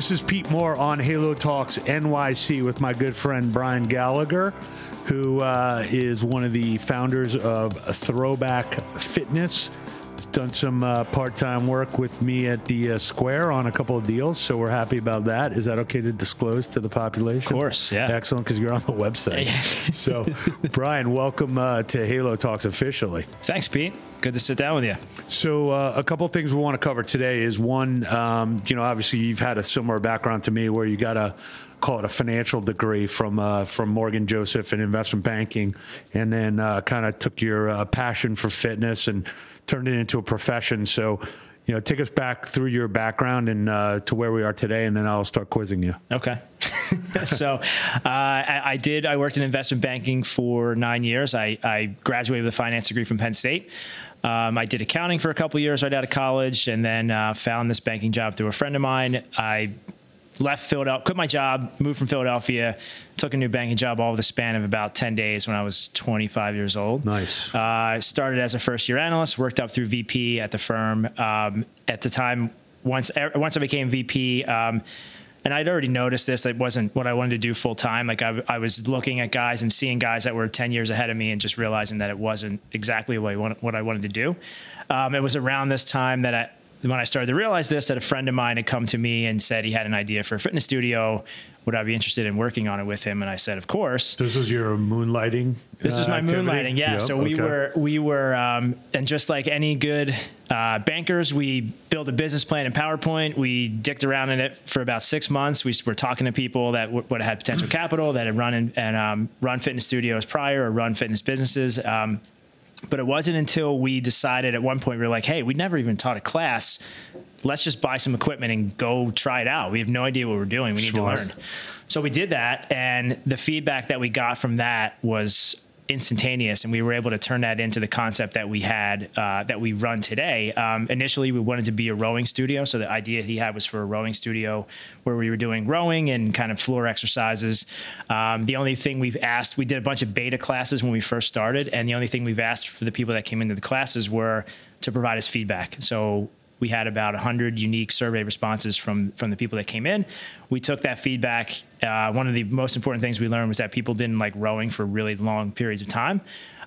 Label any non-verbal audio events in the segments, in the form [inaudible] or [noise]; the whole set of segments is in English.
this is Pete Moore on Halo Talks NYC with my good friend Brian Gallagher, who uh, is one of the founders of Throwback Fitness. Done some uh, part time work with me at the uh, Square on a couple of deals, so we're happy about that. Is that okay to disclose to the population? Of course, yeah. Excellent, because you're on the website. [laughs] so, Brian, welcome uh, to Halo Talks officially. Thanks, Pete. Good to sit down with you. So, uh, a couple of things we want to cover today is one, um, you know, obviously you've had a similar background to me where you got a call it a financial degree from uh, from Morgan Joseph in investment banking, and then uh, kind of took your uh, passion for fitness and turned it into a profession. So, you know, take us back through your background and uh, to where we are today, and then I'll start quizzing you. Okay. [laughs] so uh, I, I, did. I worked in investment banking for nine years. I, I graduated with a finance degree from Penn State. Um, I did accounting for a couple years right out of college, and then uh, found this banking job through a friend of mine. I left Philadelphia, quit my job, moved from Philadelphia, took a new banking job all the span of about 10 days when I was 25 years old. Nice. Uh, I uh, started as a first year analyst, worked up through VP at the firm. Um, at the time, once once I became VP, um, and I'd already noticed this. That wasn't what I wanted to do full time. Like I, I, was looking at guys and seeing guys that were 10 years ahead of me and just realizing that it wasn't exactly what I, want, what I wanted to do. Um, it was around this time that I, when I started to realize this, that a friend of mine had come to me and said he had an idea for a fitness studio. Would I be interested in working on it with him? And I said, of course. This is your moonlighting. This was my uh, activity? moonlighting. Yeah. Yep, so we okay. were we were um, and just like any good uh, bankers, we built a business plan in PowerPoint. We dicked around in it for about six months. We were talking to people that w- would have had potential [clears throat] capital that had run in, and um, run fitness studios prior or run fitness businesses. Um, but it wasn't until we decided at one point we were like, hey, we never even taught a class. Let's just buy some equipment and go try it out. We have no idea what we're doing. We need Smart. to learn. So we did that, and the feedback that we got from that was instantaneous, and we were able to turn that into the concept that we had uh, that we run today. Um, initially, we wanted to be a rowing studio, so the idea he had was for a rowing studio where we were doing rowing and kind of floor exercises. Um, the only thing we've asked, we did a bunch of beta classes when we first started, and the only thing we've asked for the people that came into the classes were to provide us feedback. So we had about 100 unique survey responses from from the people that came in. We took that feedback. Uh, one of the most important things we learned was that people didn't like rowing for really long periods of time.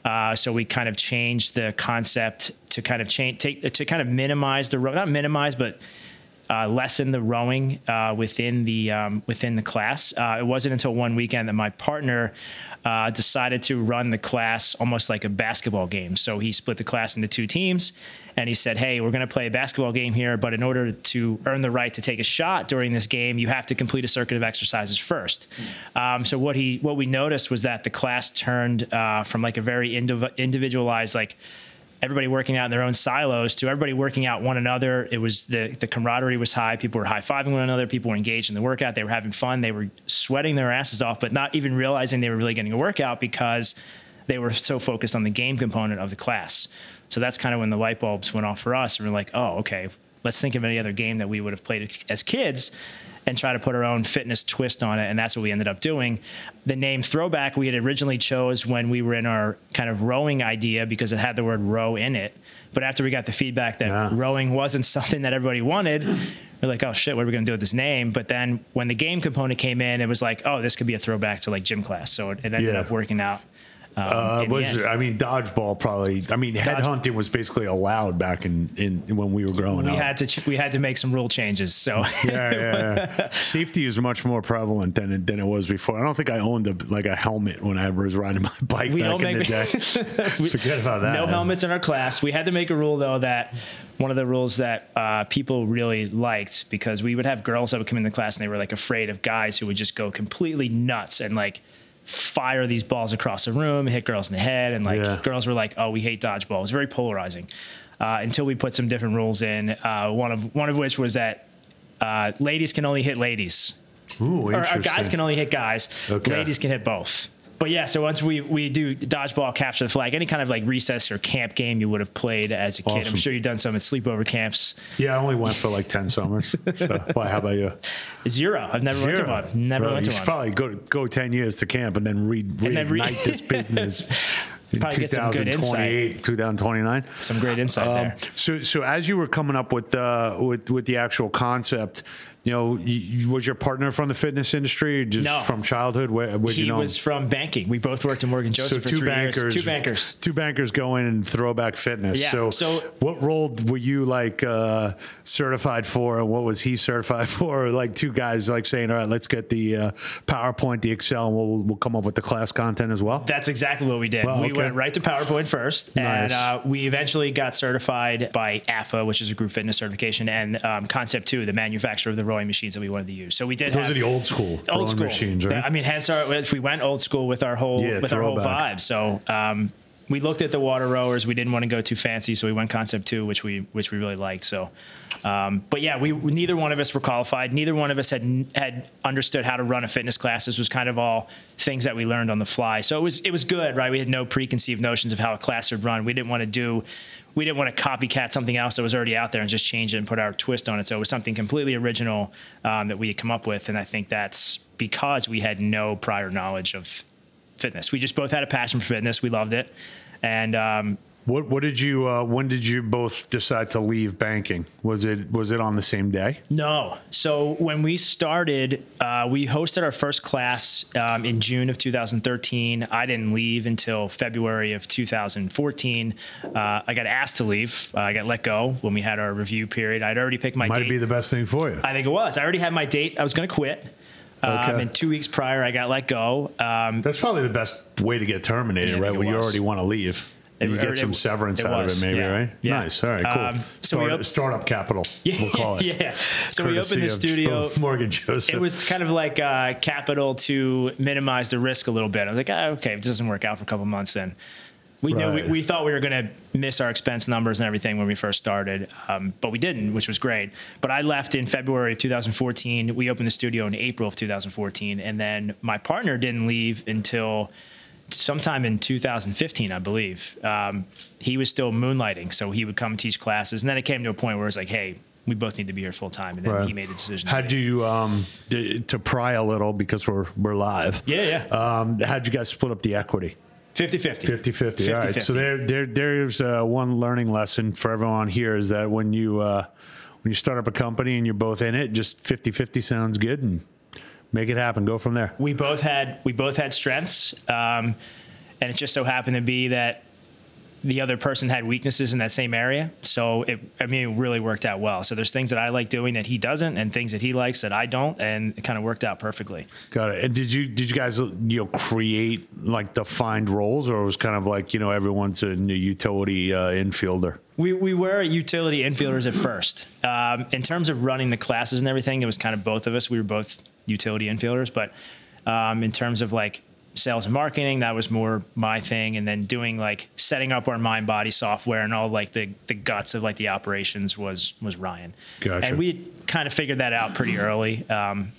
Uh, so we kind of changed the concept to kind of change, take to kind of minimize the row, not minimize, but uh, lessen the rowing uh, within the um, within the class. Uh, it wasn't until one weekend that my partner uh, decided to run the class almost like a basketball game. So he split the class into two teams, and he said, "Hey, we're going to play a basketball game here, but in order to earn the right to take a shot during this game, you have to complete a circuit of exercises first. Um, so what he what we noticed was that the class turned uh, from like a very indiv- individualized like everybody working out in their own silos to everybody working out one another. It was the the camaraderie was high. People were high fiving one another. People were engaged in the workout. They were having fun. They were sweating their asses off, but not even realizing they were really getting a workout because they were so focused on the game component of the class. So that's kind of when the light bulbs went off for us, and we're like, oh, okay, let's think of any other game that we would have played as kids and try to put our own fitness twist on it. And that's what we ended up doing. The name Throwback we had originally chose when we were in our kind of rowing idea because it had the word row in it. But after we got the feedback that yeah. rowing wasn't [laughs] something that everybody wanted, we're like, oh shit, what are we going to do with this name? But then when the game component came in, it was like, oh, this could be a throwback to like gym class. So it, it ended yeah. up working out um, uh, was I mean dodgeball probably. I mean headhunting was basically allowed back in, in when we were growing we up. We had to ch- we had to make some rule changes. So [laughs] yeah, yeah, yeah. [laughs] safety is much more prevalent than it, than it was before. I don't think I owned a, like a helmet when I was riding my bike we back in the day. [laughs] Forget about that. No helmets in our class. We had to make a rule though that one of the rules that uh, people really liked because we would have girls that would come in the class and they were like afraid of guys who would just go completely nuts and like fire these balls across the room, hit girls in the head, and like yeah. girls were like, "Oh, we hate dodgeball." It was very polarizing. Uh, until we put some different rules in. Uh, one of one of which was that uh, ladies can only hit ladies, Ooh, or, or, guys can only hit guys. Okay. Ladies can hit both but yeah, so once we we do dodgeball, capture the flag, any kind of like recess or camp game you would have played as a kid. Awesome. I'm sure you've done some at sleepover camps. Yeah, I only went for like ten summers. So, [laughs] why? How about you? Zero. I've never Zero. went to one. Never went to you one. Probably go go ten years to camp and then read reignite re- this [laughs] business. Probably get some good insight. 2029. Some great insight um, there. So, so as you were coming up with the with with the actual concept, you know, you, was your partner from the fitness industry, just no. from childhood? Where would he you know? was from banking. We both worked at Morgan Joseph so two bankers, years. Two bankers. Two bankers going and throwback fitness. Yeah. So, so what role were you like uh, certified for, and what was he certified [laughs] for? Like two guys like saying, "All right, let's get the uh, PowerPoint, the Excel, and we'll we'll come up with the class content as well." That's exactly what we did. we okay. went right to PowerPoint first, nice. and uh, we eventually got certified by AFA, which is a group fitness certification, and um, Concept Two, the manufacturer of the rowing machines that we wanted to use. So we did. Those have, are the old school old school machines, right? I mean, hence our we went old school with our whole Yeah, with our whole throwback. vibe. So. Um, we looked at the water rowers. We didn't want to go too fancy, so we went concept two, which we which we really liked. So, um, but yeah, we neither one of us were qualified. Neither one of us had had understood how to run a fitness class. This was kind of all things that we learned on the fly. So it was it was good, right? We had no preconceived notions of how a class would run. We didn't want to do we didn't want to copycat something else that was already out there and just change it and put our twist on it. So it was something completely original um, that we had come up with, and I think that's because we had no prior knowledge of fitness. We just both had a passion for fitness. We loved it, and um, what what did you? Uh, when did you both decide to leave banking? Was it was it on the same day? No. So when we started, uh, we hosted our first class um, in June of 2013. I didn't leave until February of 2014. Uh, I got asked to leave. Uh, I got let go when we had our review period. I'd already picked my Might date. be the best thing for you. I think it was. I already had my date. I was going to quit. Um, Okay. and two weeks prior, I got let go. Um, That's probably the best way to get terminated, Yeah, right? When you already want to leave. It- you get it- some severance it out was, of it, maybe, yeah. right? Yeah. Nice. All right, cool. Um, so Start, op- startup capital, yeah, [laughs] we'll call it. yeah. So we opened the studio. Morgan Joseph. It was kind of like uh, capital to minimize the risk a little bit. I was like, ah, okay, if this doesn't work out for a couple months, then we knew we, we thought we were going to miss our expense numbers and everything when we first started, um, but we didn't, which was great. But I left in February of 2014. We opened the studio in April of 2014, and then my partner didn't leave until sometime in 2015, I believe. Um, he was still moonlighting, so he would come teach classes, and then it came to a point where it was like, hey. We both need to be here full time, and then Right. he made the decision. How'd you um to pry a little because we're we're live? Yeah, yeah. Um, how'd you guys split up the equity? 50 50. 50 50. All right. So there, there, there's uh, one learning lesson for everyone here is that when you uh, when you start up a company and you're both in it, just 50 50 sounds good and make it happen. Go from there. we both had we both had strengths, um, and it just so happened to be that the other person had weaknesses in that same area. So it, I mean, it really worked out well. So there's things that I like doing that he doesn't, and things that he likes that I don't, and it kind of worked out perfectly. Got it. And did you did you guys you know create like defined roles, or it was kind of like you know everyone's a utility uh, infielder? We, we were utility infielders at first. Um, in terms of running the classes and everything, it was kind of both of us. We were both utility infielders, but um, in terms of like sales and marketing, that was more my thing. And then doing like setting up our MINDBODY software and all like the, the guts of like the operations was was Ryan. Gotcha. And we kind of figured that out pretty early. Um,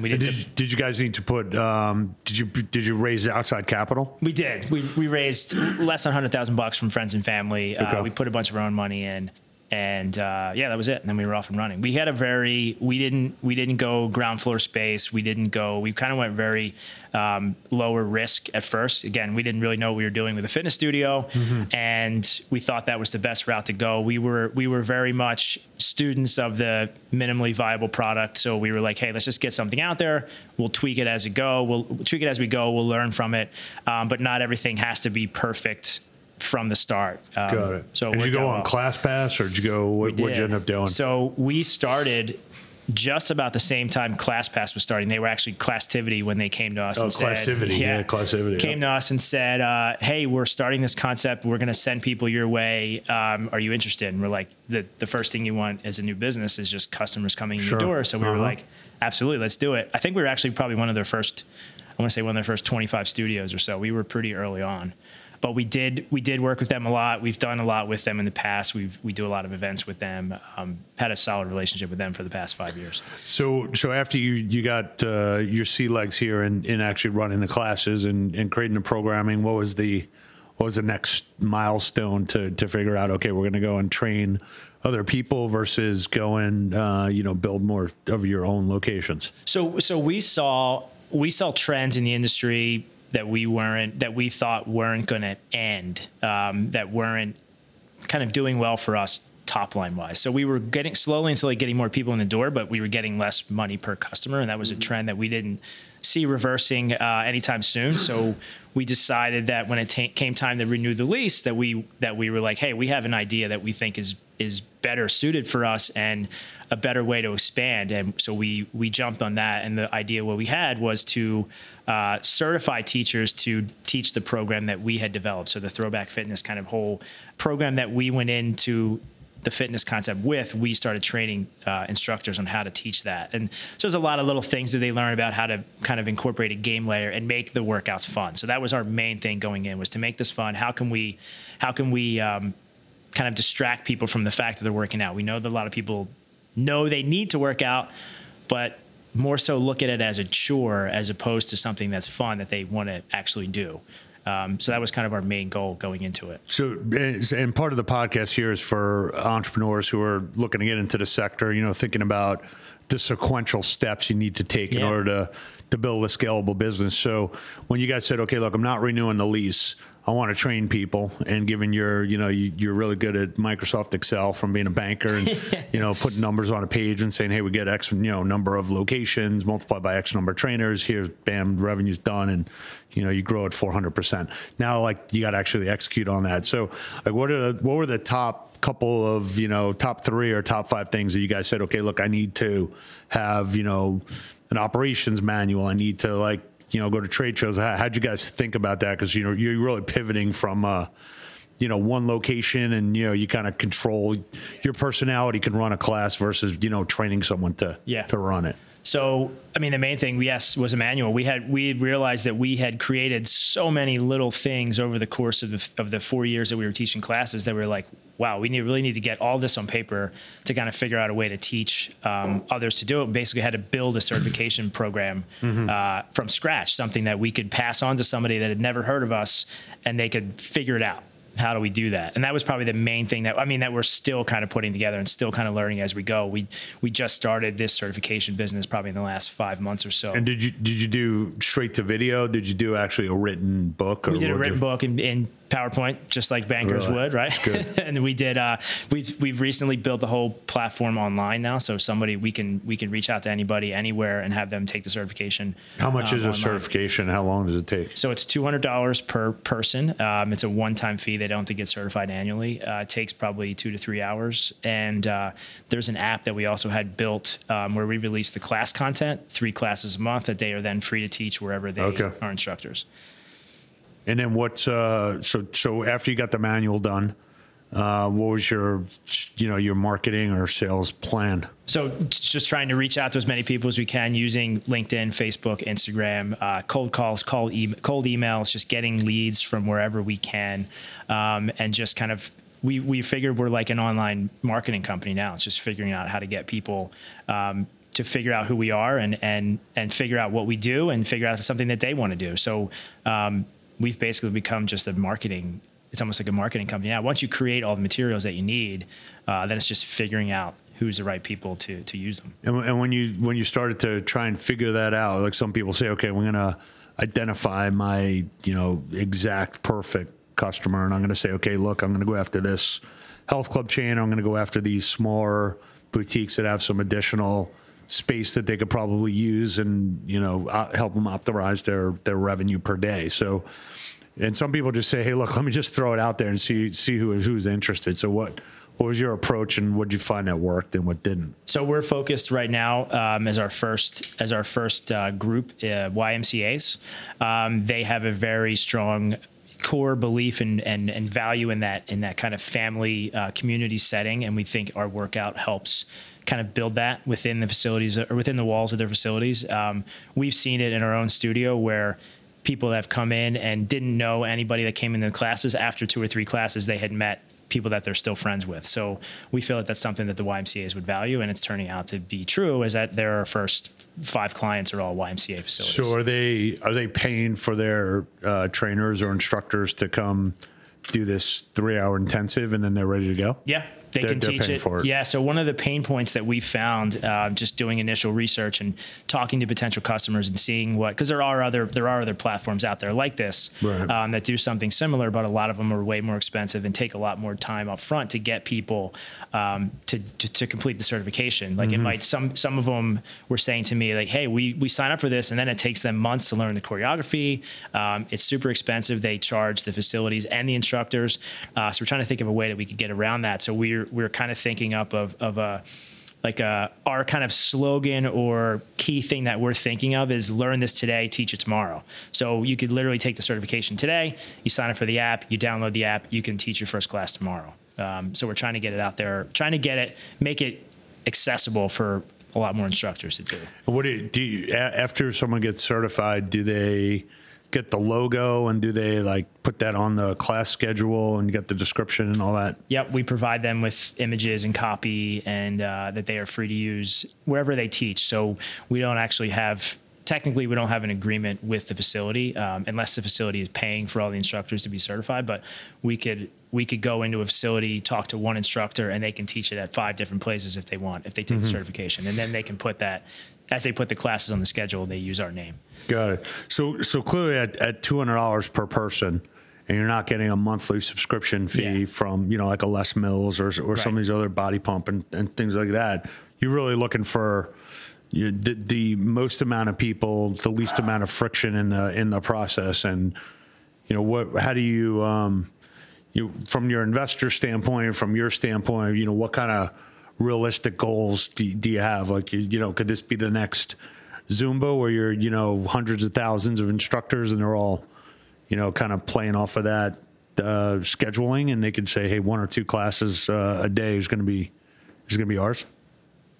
we did. did you, did you guys need to put? Um, did you did you raise outside capital? We did. We we raised less than hundred thousand bucks from friends and family. Okay. Uh, we put a bunch of our own money in, and uh, yeah, that was it. And then we were off and running. We had a very we didn't we didn't go ground floor space. We didn't go. We kind of went very um, lower risk at first. Again, we didn't really know what we were doing with a fitness studio, and we thought that was the best route to go. We were we were very much students of the minimally viable product. So we were like, hey, let's just get something out there. We'll tweak it as it go. We'll, we'll tweak it as we go. We'll learn from it. Um, but not everything has to be perfect from the start. Um, Got it. So did you go on well. ClassPass, or did you go? What did you end up doing? So we started just about the same time ClassPass was starting. They were actually Classtivity when they came to us. Oh, and said, Classtivity. Yeah, Classtivity, Came to us and said, uh, "Hey, we're starting this concept. We're going to send people your way. Um, are you interested?" And we're like, "the The first thing you want as a new business is just customers coming in Sure. your door." So we Uh-huh. were like, "Absolutely, let's do it." I think we were actually probably one of their first. I want to say one of their first 25 studios or so. We were pretty early on but we did we did work with them a lot. We've done a lot with them in the past. We've we do a lot of events with them. Um, had a solid relationship with them for the past five years. So, so after you you got uh, your sea legs here and in, actually running the classes and, and creating the programming, what was the what was the next milestone to to figure out? Okay, we're going to go and train other people versus go and uh, you know build more of your own locations. So so we saw we saw trends in the industry that we weren't that we thought weren't going to end um, that weren't kind of doing well for us top line wise. So we were getting slowly and slowly getting more people in the door, but we were getting less money per customer, and that was a trend that we didn't see reversing uh, anytime soon. So we decided that when it t- came time to renew the lease, that we that we were like, hey, we have an idea that we think is is better suited for us and a better way to expand. And so we we jumped on that. And the idea what we had was to uh, certify teachers to teach the program that we had developed. So the Throwback Fitness kind of whole program that we went into the fitness concept with, we started training uh, instructors on how to teach that. And so there's a lot of little things that they learn about how to kind of incorporate a game layer and make the workouts fun. So that was our main thing going in was to make this fun. How can we, how can we um, kind of distract people from the fact that they're working out? We know that a lot of people know they need to work out, but more so look at it as a chore as opposed to something that's fun that they want to actually do. Um, so that was kind of our main goal going into it. So, and part of the podcast here is for entrepreneurs who are looking to get into the sector. You know, thinking about the sequential steps you need to take yeah. in order to to build a scalable business. So, when you guys said, "Okay, look, I'm not renewing the lease," I want to train people, and given your, you know, you, are really good at Microsoft Excel from being a banker, and [laughs] you know, putting numbers on a page and saying, "Hey, we get X, you know, number of locations multiplied by X number of trainers. Here's bam, revenue's done," and you know, you grow at 400 percent. Now, like you got to actually execute on that. So, like, what are the, what were the top couple of you know top three or top five things that you guys said? Okay, look, I need to have you know an operations manual. I need to like you know go to trade shows. How, how'd you guys think about that? Because you know you're really pivoting from. Uh, you know one location and you know you kind of control your personality can run a class versus you know training someone to yeah. to run it so, I mean, the main thing, yes, was a manual. We had we realized that we had created so many little things over the course of the of the four years that we were teaching classes that we were like, wow, we need, really need to get all this on paper to kind of figure out a way to teach um, others to do it. Basically, had to build a certification program mm-hmm. uh, from scratch, something that we could pass on to somebody that had never heard of us, and they could figure it out how do we do that? And that was probably the main thing that I mean that we're still kind of putting together and still kind of learning as we go. We we just started this certification business probably in the last five months or so. And did you did you do straight to video? Did you do actually a written book? we did a written book and, in PowerPoint, just like bankers really? would, right? [laughs] and we did. Uh, we've we've recently built the whole platform online now, so somebody we can we can reach out to anybody anywhere and have them take the certification. How much um, is a online. certification? How long does it take? So it's two hundred dollars per person. Um, it's a one time fee. They don't have to get certified annually. Uh, it takes probably two to three hours. And uh, there's an app that we also had built um, where we release the class content, three classes a month that they are then free to teach wherever they okay. are instructors. And then what? Uh, so so after you got the manual done, uh, what was your you know your marketing or sales plan? So just trying to reach out to as many people as we can using LinkedIn, Facebook, Instagram, uh, cold calls, cold, e- cold emails, just getting leads from wherever we can, um, and just kind of we we figured we're like an online marketing company now. It's just figuring out how to get people. Um, to figure out who we are and and and figure out what we do and figure out something that they want to do. So um, we've basically become just a marketing it's almost like a marketing company. Now once you create all the materials that you need uh, then it's just figuring out who's the right people to to use them. And, and when you when you started to try and figure that out like some people say okay we're going to identify my you know exact perfect customer and i'm going to say okay look i'm going to go after this health club chain. I'm going to go after these smaller boutiques that have some additional space that they could probably use and you know help them optimize their their revenue per day. So, and some people just say, "Hey, look, let me just throw it out there and see see who who's interested." So what? What was your approach, and what did you find that worked, and what didn't? So we're focused right now um, as our first as our first uh, group, uh, YMCA's. Um, they have a very strong core belief and, and, and value in that in that kind of family uh, community setting, and we think our workout helps kind of build that within the facilities or within the walls of their facilities. Um, we've seen it in our own studio where people have come in and didn't know anybody that came in the classes. After two or three classes, they had met people that they're still friends with. So we feel that that's something that the YMCA's would value, and it's turning out to be true. Is that their first five clients are all YMCA facilities. So are they are they paying for their uh, trainers or instructors to come? do this three hour intensive and then they're ready to go? Yeah. They they're, can teach it. it. Yeah. So one of the pain points that we found uh, just doing initial research and talking to potential customers and seeing what because there are other there are other platforms out there like this right. um, that do something similar, but a lot of them are way more expensive and take a lot more time up front to get people um, to, to, to complete the certification. Like mm-hmm. it might some some of them were saying to me like, hey, we we sign up for this and then it takes them months to learn the choreography. Um, it's super expensive. They charge the facilities and the instructors. Uh, so we're trying to think of a way that we could get around that. So we're we're kind of thinking up of of a like a, our kind of slogan or key thing that we're thinking of is learn this today, teach it tomorrow. So you could literally take the certification today, you sign up for the app, you download the app, you can teach your first class tomorrow. Um, so we're trying to get it out there, trying to get it, make it accessible for a lot more instructors to do. What do you, do you, after someone gets certified? Do they get the logo and do they like put that on the class schedule and get the description and all that? Yep, we provide them with images and copy, and uh, that they are free to use wherever they teach. So we don't actually have technically we don't have an agreement with the facility um, unless the facility is paying for all the instructors to be certified but we could we could go into a facility talk to one instructor and they can teach it at five different places if they want if they take mm-hmm. the certification and then they can put that as they put the classes on the schedule they use our name got it so so clearly at, at $200 per person and you're not getting a monthly subscription fee yeah. from you know like a Les Mills or, or right. some of these other body pump and, and things like that you're really looking for you, the, the, most amount of people, the least amount of friction in the in the process, and you know what? How do you, um, you from your investor standpoint, from your standpoint, you know what kind of realistic goals do, do you have? Like you, you know, could this be the next Zumba where you're you know hundreds of thousands of instructors and they're all you know kind of playing off of that uh, scheduling, and they could say, hey, one or two classes uh, a day is going to be is going to be ours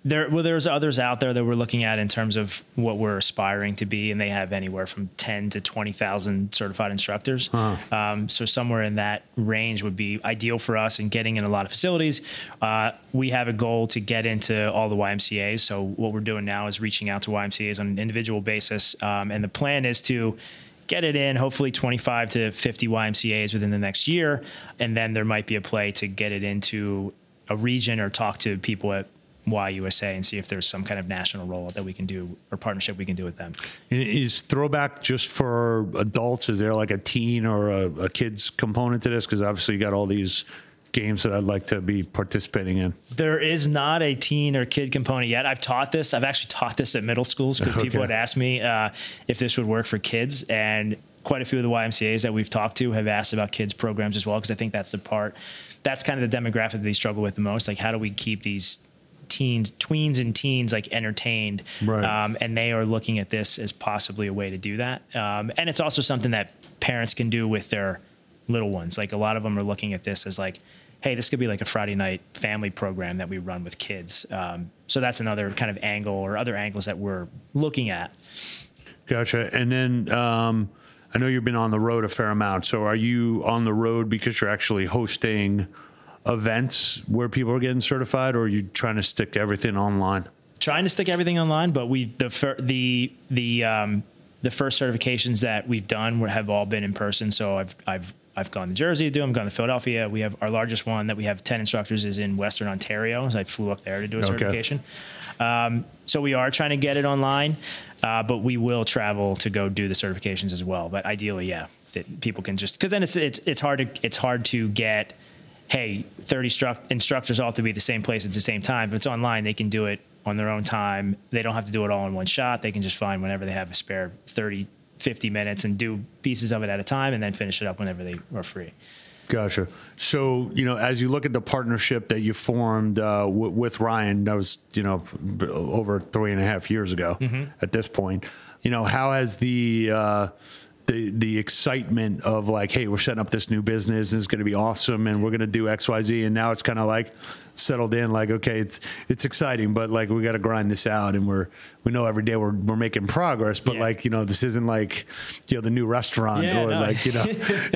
there well there's others out there that we're looking at in terms of what we're aspiring to be and they have anywhere from 10 to 20,000 certified instructors. Uh-huh. um, so somewhere in that range would be ideal for us and getting in a lot of facilities. Uh, we have a goal to get into all the YMCA's so what we're doing now is reaching out to YMCA's on an individual basis. Um, and the plan is to get it in hopefully 25 to 50 YMCA's within the next year. And then there might be a play to get it into a region or talk to people at YUSA and see if there's some kind of national rollout that we can do or partnership we can do with them. And is throwback just for adults? Is there like a teen or a, a kids component to this? Because obviously you got all these games that I'd like to be participating in? There is not a teen or kid component yet. I've taught this. I've actually taught this at middle schools because [laughs] okay. people would ask me uh, if this would work for kids, and quite a few of the YMCA's that we've talked to have asked about kids programs as well because I think that's the part. That's kind of the demographic that they struggle with the most. Like, how do we keep these teens, tweens, and teens like entertained, right. um, and they are looking at this as possibly a way to do that. Um, and it's also something that parents can do with their little ones. Like a lot of them are looking at this as like, hey, this could be like a Friday night family program that we run with kids. Um, so that's another kind of angle or other angles that we're looking at. Gotcha. And then um, I know you've been on the road a fair amount. So are you on the road because you're actually hosting? Events where people are getting certified, or are you trying to stick everything online? Trying to stick everything online, but we the the the um, the first certifications that we've done have all been in person. So I've I've I've gone to Jersey to do them, gone to Philadelphia. We have our largest one that we have 10 instructors is in Western Ontario. So I flew up there to do a okay. certification. Um, so we are trying to get it online, uh, but we will travel to go do the certifications as well. But ideally, yeah, that people can just, cause then it's, it's, it's hard to, it's hard to get, hey, 30 stru- instructors all have to be at the same place at the same time. If it's online, they can do it on their own time. They don't have to do it all in one shot. They can just find whenever they have a spare 30, 50 minutes and do pieces of it at a time and then finish it up whenever they are free. Gotcha. So, you know, as you look at the partnership that you formed uh, w- with Ryan, that was, you know, over three and a half years ago mm-hmm. at this point, you know, how has the, uh, the the excitement of like, hey, we're setting up this new business and it's going to be awesome, and we're going to do X, Y, Z, and now it's kind of like settled in. Like, okay, it's it's exciting, but like we got to grind this out, and we're we know every day we're we're making progress, but yeah. like you know, this isn't like you know the new restaurant yeah, or no. like you know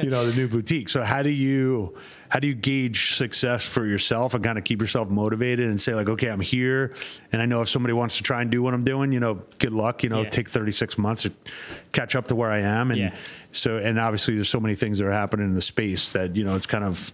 you know the new boutique. So how do you how do you gauge success for yourself and kind of keep yourself motivated and say like, okay, I'm here, and I know if somebody wants to try and do what I'm doing, you know, good luck. You know, yeah. take 36 months to catch up to where I am, and yeah. so and obviously there's so many things that are happening in the space that you know it's kind of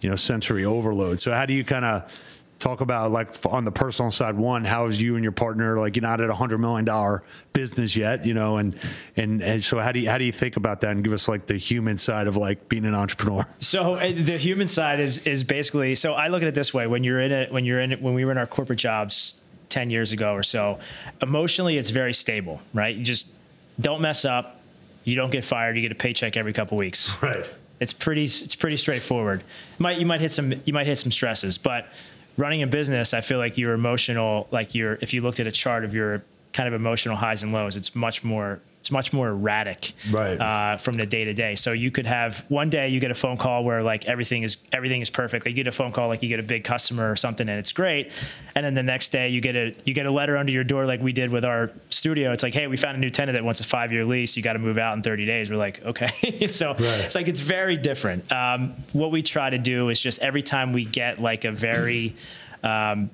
you know, sensory overload. So how do you kind of talk about like on the personal side one how is you and your partner like you're not at a hundred million dollar business yet you know and and and so how do you how do you think about that and give us like the human side of like being an entrepreneur? [laughs] So uh, the human side is is basically so i look at it this way when you're in it when you're in it when we were in our corporate jobs 10 years ago or so emotionally it's very stable right? You just don't mess up you don't get fired you get a paycheck every couple weeks. Right it's pretty it's pretty straightforward. Might you might hit some you might hit some stresses but running a business, I feel like your emotional, like your, if you looked at a chart of your kind of emotional highs and lows, it's much more it's much more erratic right. uh, from the day to day. So you could have one day you get a phone call where like everything is everything is perfect. Like you get a phone call like you get a big customer or something and it's great, and then the next day you get a you get a letter under your door like we did with our studio. It's like hey we found a new tenant that wants a five year lease. You got to move out in 30 days. We're like okay. [laughs] so right. it's like it's very different. Um, what we try to do is just every time we get like a very um,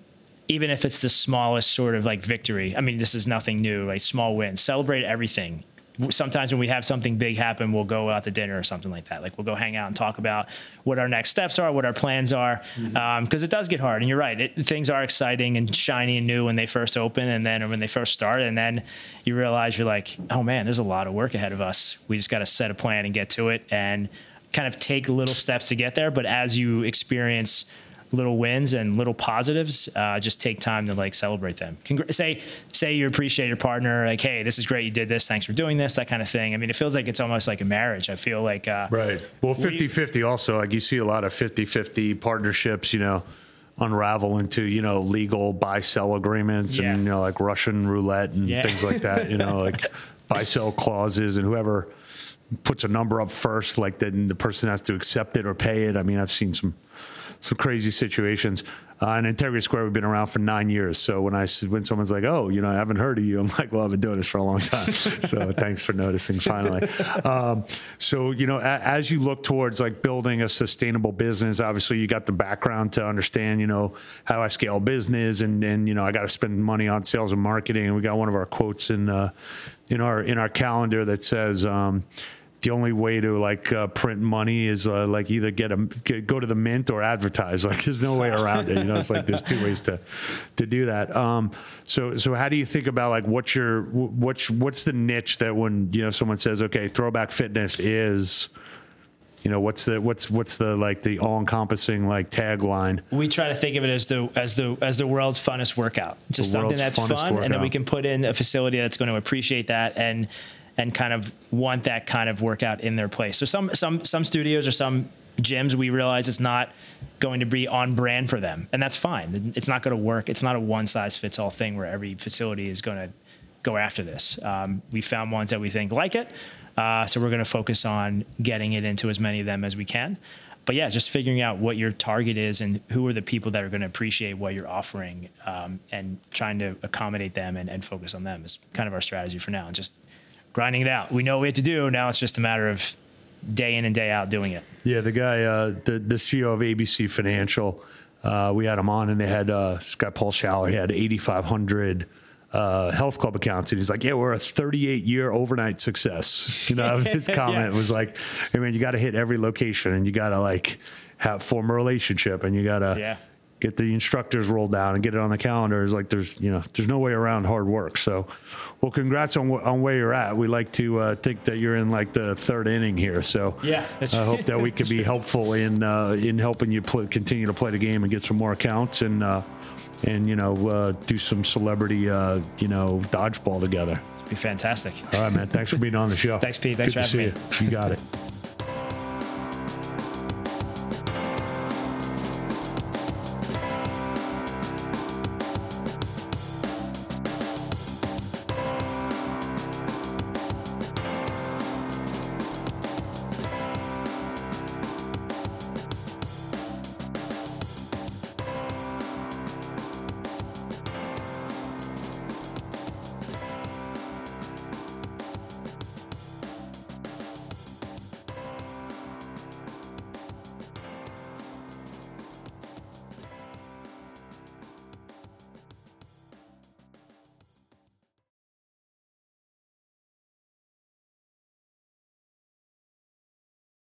even if it's the smallest sort of like victory. I mean, this is nothing new, like small wins. Celebrate everything. Sometimes when we have something big happen, we'll go out to dinner or something like that. Like we'll go hang out and talk about what our next steps are, what our plans are, because mm-hmm. um, it does get hard. And you're right, it, things are exciting and shiny and new when they first open, and then when they first start, and then you realize you're like, oh man, there's a lot of work ahead of us. We just got to set a plan and get to it, and kind of take little steps to get there. But as you experience little wins and little positives, uh, just take time to like celebrate them. Congr- say say you appreciate your partner, like, hey, this is great, you did this, thanks for doing this, that kind of thing. I mean, it feels like it's almost like a marriage. I feel like uh, right. Well, 50-50 also, like you see a lot of 50-50 partnerships, you know unravel into you know legal buy sell agreements yeah. and you know like Russian roulette and yeah. things like that. You know like [laughs] buy sell clauses and whoever puts a number up first, like then the person has to accept it or pay it. I mean, I've seen some some crazy situations. Uh, and Integrity Square, we've been around for nine years. So when I when someone's like, "Oh, you know, I haven't heard of you," I'm like, "Well, I've been doing this for a long time." [laughs] so thanks for noticing. Finally, um, so you know, a, as you look towards like building a sustainable business, obviously you got the background to understand, you know, how I scale business, and and you know, I got to spend money on sales and marketing. And we got one of our quotes in uh, in our in our calendar that says. Um, the only way to like uh, print money is uh, like either get a get, go to the mint or advertise. [laughs] Like there's no way around it. You know, it's like there's two ways to to do that. Um, so so how do you think about like what's your what's what's the niche that when you know someone says okay throwback fitness is you know what's the what's what's the like the all encompassing like tagline we try to think of it as the as the as the world's funnest workout just the something that's fun workout. and then we can put in a facility that's going to appreciate that and and kind of want that kind of workout in their place. So some some some studios or some gyms we realize it's not going to be on brand for them, and that's fine. It's not going to work. It's not a one size fits all thing where every facility is going to go after this. Um, we found ones that we think like it, uh, so we're going to focus on getting it into as many of them as we can. But yeah, just figuring out what your target is and who are the people that are going to appreciate what you're offering, um, and trying to accommodate them and, and focus on them is kind of our strategy for now. And just grinding it out. We know what we have to do. Now it's just a matter of day in and day out doing it. Yeah, the guy, uh, the the CEO of ABC Financial, uh, we had him on, and they had uh, this guy Paul Schaller. He had eighty five hundred. Uh, health club accounts, and he's like, "Yeah, we're a 38 year overnight success." [laughs] You know, [laughs] his comment yeah. was like, "I mean, you got to hit every location, and you got to like have form a relationship, and you got to yeah get the instructors rolled down and get it on the calendar is like there's you know there's no way around hard work. So, well, congrats on on where you're at. We like to uh, think that you're in like the third inning here. So yeah, I hope that we could be [laughs] helpful in uh, in helping you play, continue to play the game and get some more accounts and uh, and you know uh, do some celebrity uh, you know dodgeball together. It'd be fantastic. All right, man. Thanks for being on the show. Thanks, Pete. Thanks Good for having me. You. you got it.